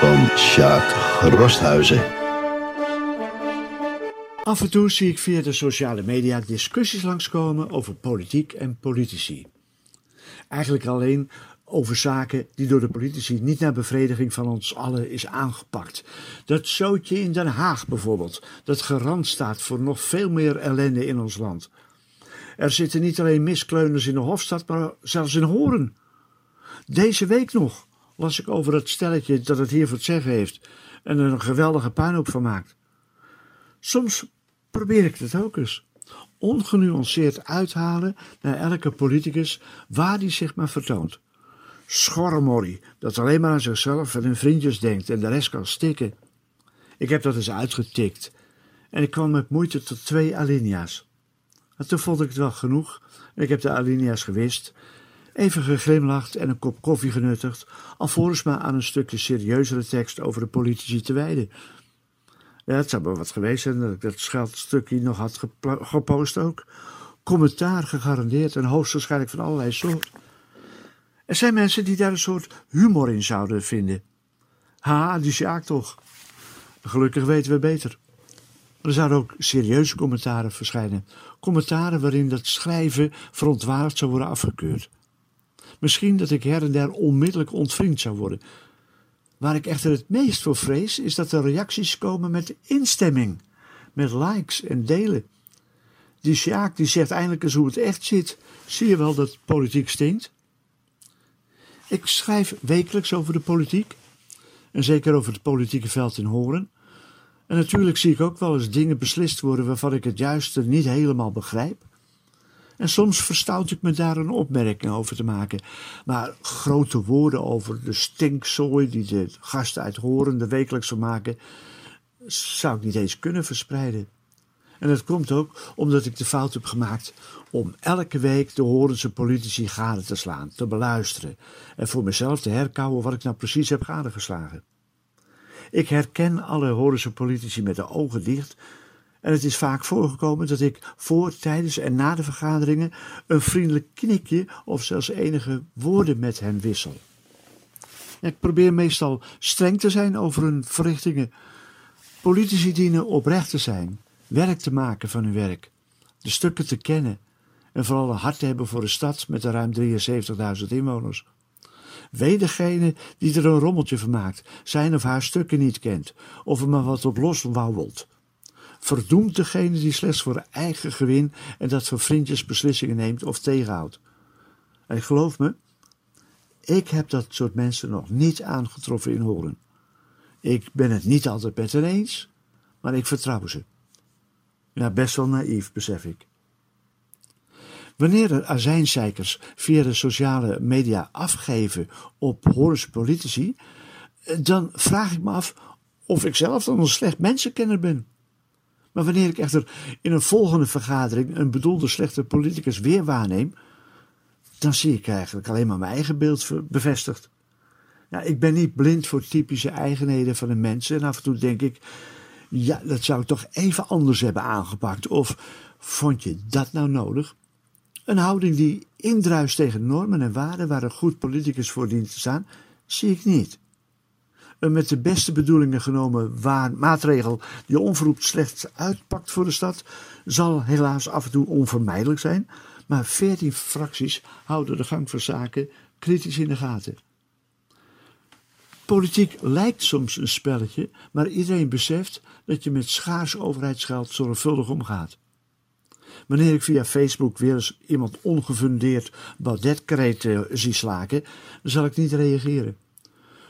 van Sjaak Rosthuizen. Af en toe zie ik via de sociale media discussies langskomen over politiek en politici. Eigenlijk alleen over zaken die door de politici niet naar bevrediging van ons allen is aangepakt. Dat zootje in Den Haag bijvoorbeeld, dat garant staat voor nog veel meer ellende in ons land. Er zitten niet alleen miskleuners in de Hofstad, maar zelfs in Horen. Deze week nog las ik over dat stelletje dat het hier voor het zeggen heeft en er een geweldige puinhoop van maakt. Soms probeer ik het ook eens. Ongenuanceerd uithalen naar elke politicus waar die zich maar vertoont. Schorremorrie, dat alleen maar aan zichzelf en hun vriendjes denkt en de rest kan stikken. Ik heb dat eens uitgetikt en ik kwam met moeite tot twee alinea's. En toen vond ik het wel genoeg en ik heb de alinea's gewist, even geglimlacht en een kop koffie genuttigd, alvorens me aan een stukje serieuzere tekst over de politici te wijden. Ja, het zou wel wat geweest zijn dat ik dat scheldstukje nog had gepost ook. Commentaar gegarandeerd en hoogstwaarschijnlijk van allerlei soort. Er zijn mensen die daar een soort humor in zouden vinden. Ha, die Sjaak toch. Gelukkig weten we beter. Er zouden ook serieuze commentaren verschijnen. Commentaren waarin dat schrijven verontwaardigd zou worden afgekeurd. Misschien dat ik her en der onmiddellijk ontvriend zou worden. Waar ik echter het meest voor vrees, is dat er reacties komen met instemming, met likes en delen. Die Sjaak die zegt eindelijk eens hoe het echt zit. Zie je wel dat politiek stinkt? Ik schrijf wekelijks over de politiek. En zeker over het politieke veld in Horen. En natuurlijk zie ik ook wel eens dingen beslist worden waarvan ik het juiste niet helemaal begrijp. En soms verstout ik me daar een opmerking over te maken. Maar grote woorden over de stinkzooi die de gasten uit Horen de wekelijks maken, zou ik niet eens kunnen verspreiden. En dat komt ook omdat ik de fout heb gemaakt om elke week de Horense politici gade te slaan, te beluisteren en voor mezelf te herkauwen wat ik nou precies heb gadegeslagen. Ik herken alle Horense politici met de ogen dicht en het is vaak voorgekomen dat ik voor, tijdens en na de vergaderingen een vriendelijk knikje of zelfs enige woorden met hen wissel. Ik probeer meestal streng te zijn over hun verrichtingen. Politici dienen oprecht te zijn, werk te maken van hun werk, de stukken te kennen en vooral een hart te hebben voor de stad met de ruim 73.000 inwoners. Weet degene die er een rommeltje van maakt, zijn of haar stukken niet kent, of er maar wat op los wauwelt. Verdoemt degene die slechts voor eigen gewin en dat voor vriendjes beslissingen neemt of tegenhoudt. En geloof me, ik heb dat soort mensen nog niet aangetroffen in Horen. Ik ben het niet altijd met hen eens, maar ik vertrouw ze. Ja, best wel naïef, besef ik. Wanneer er azijnzeikers via de sociale media afgeven op Horense politici, dan vraag ik me af of ik zelf dan een slecht mensenkenner ben. Maar wanneer ik echter in een volgende vergadering een bedoelde slechte politicus weer waarneem, dan zie ik eigenlijk alleen maar mijn eigen beeld bevestigd. Ja, ik ben niet blind voor typische eigenheden van een mens en af en toe denk ik, ja, dat zou ik toch even anders hebben aangepakt. Of vond je dat nou nodig? Een houding die indruist tegen normen en waarden waar een goed politicus voor dient te staan, zie ik niet. Een met de beste bedoelingen genomen waar, maatregel die onverroept slecht uitpakt voor de stad, zal helaas af en toe onvermijdelijk zijn, maar veertien fracties houden de gang van zaken kritisch in de gaten. Politiek lijkt soms een spelletje, maar iedereen beseft dat je met schaars overheidsgeld zorgvuldig omgaat. Wanneer ik via Facebook weer eens iemand ongefundeerd Baudet-kreten zie slaken, zal ik niet reageren.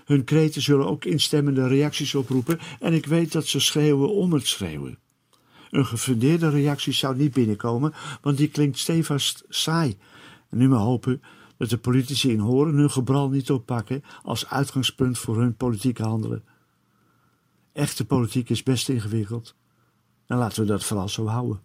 Hun kreten zullen ook instemmende reacties oproepen en ik weet dat ze schreeuwen om het schreeuwen. Een gefundeerde reactie zou niet binnenkomen, want die klinkt stevast saai. En nu maar hopen dat de politici in Horen hun gebral niet oppakken als uitgangspunt voor hun politieke handelen. Echte politiek is best ingewikkeld. En laten we dat vooral zo houden.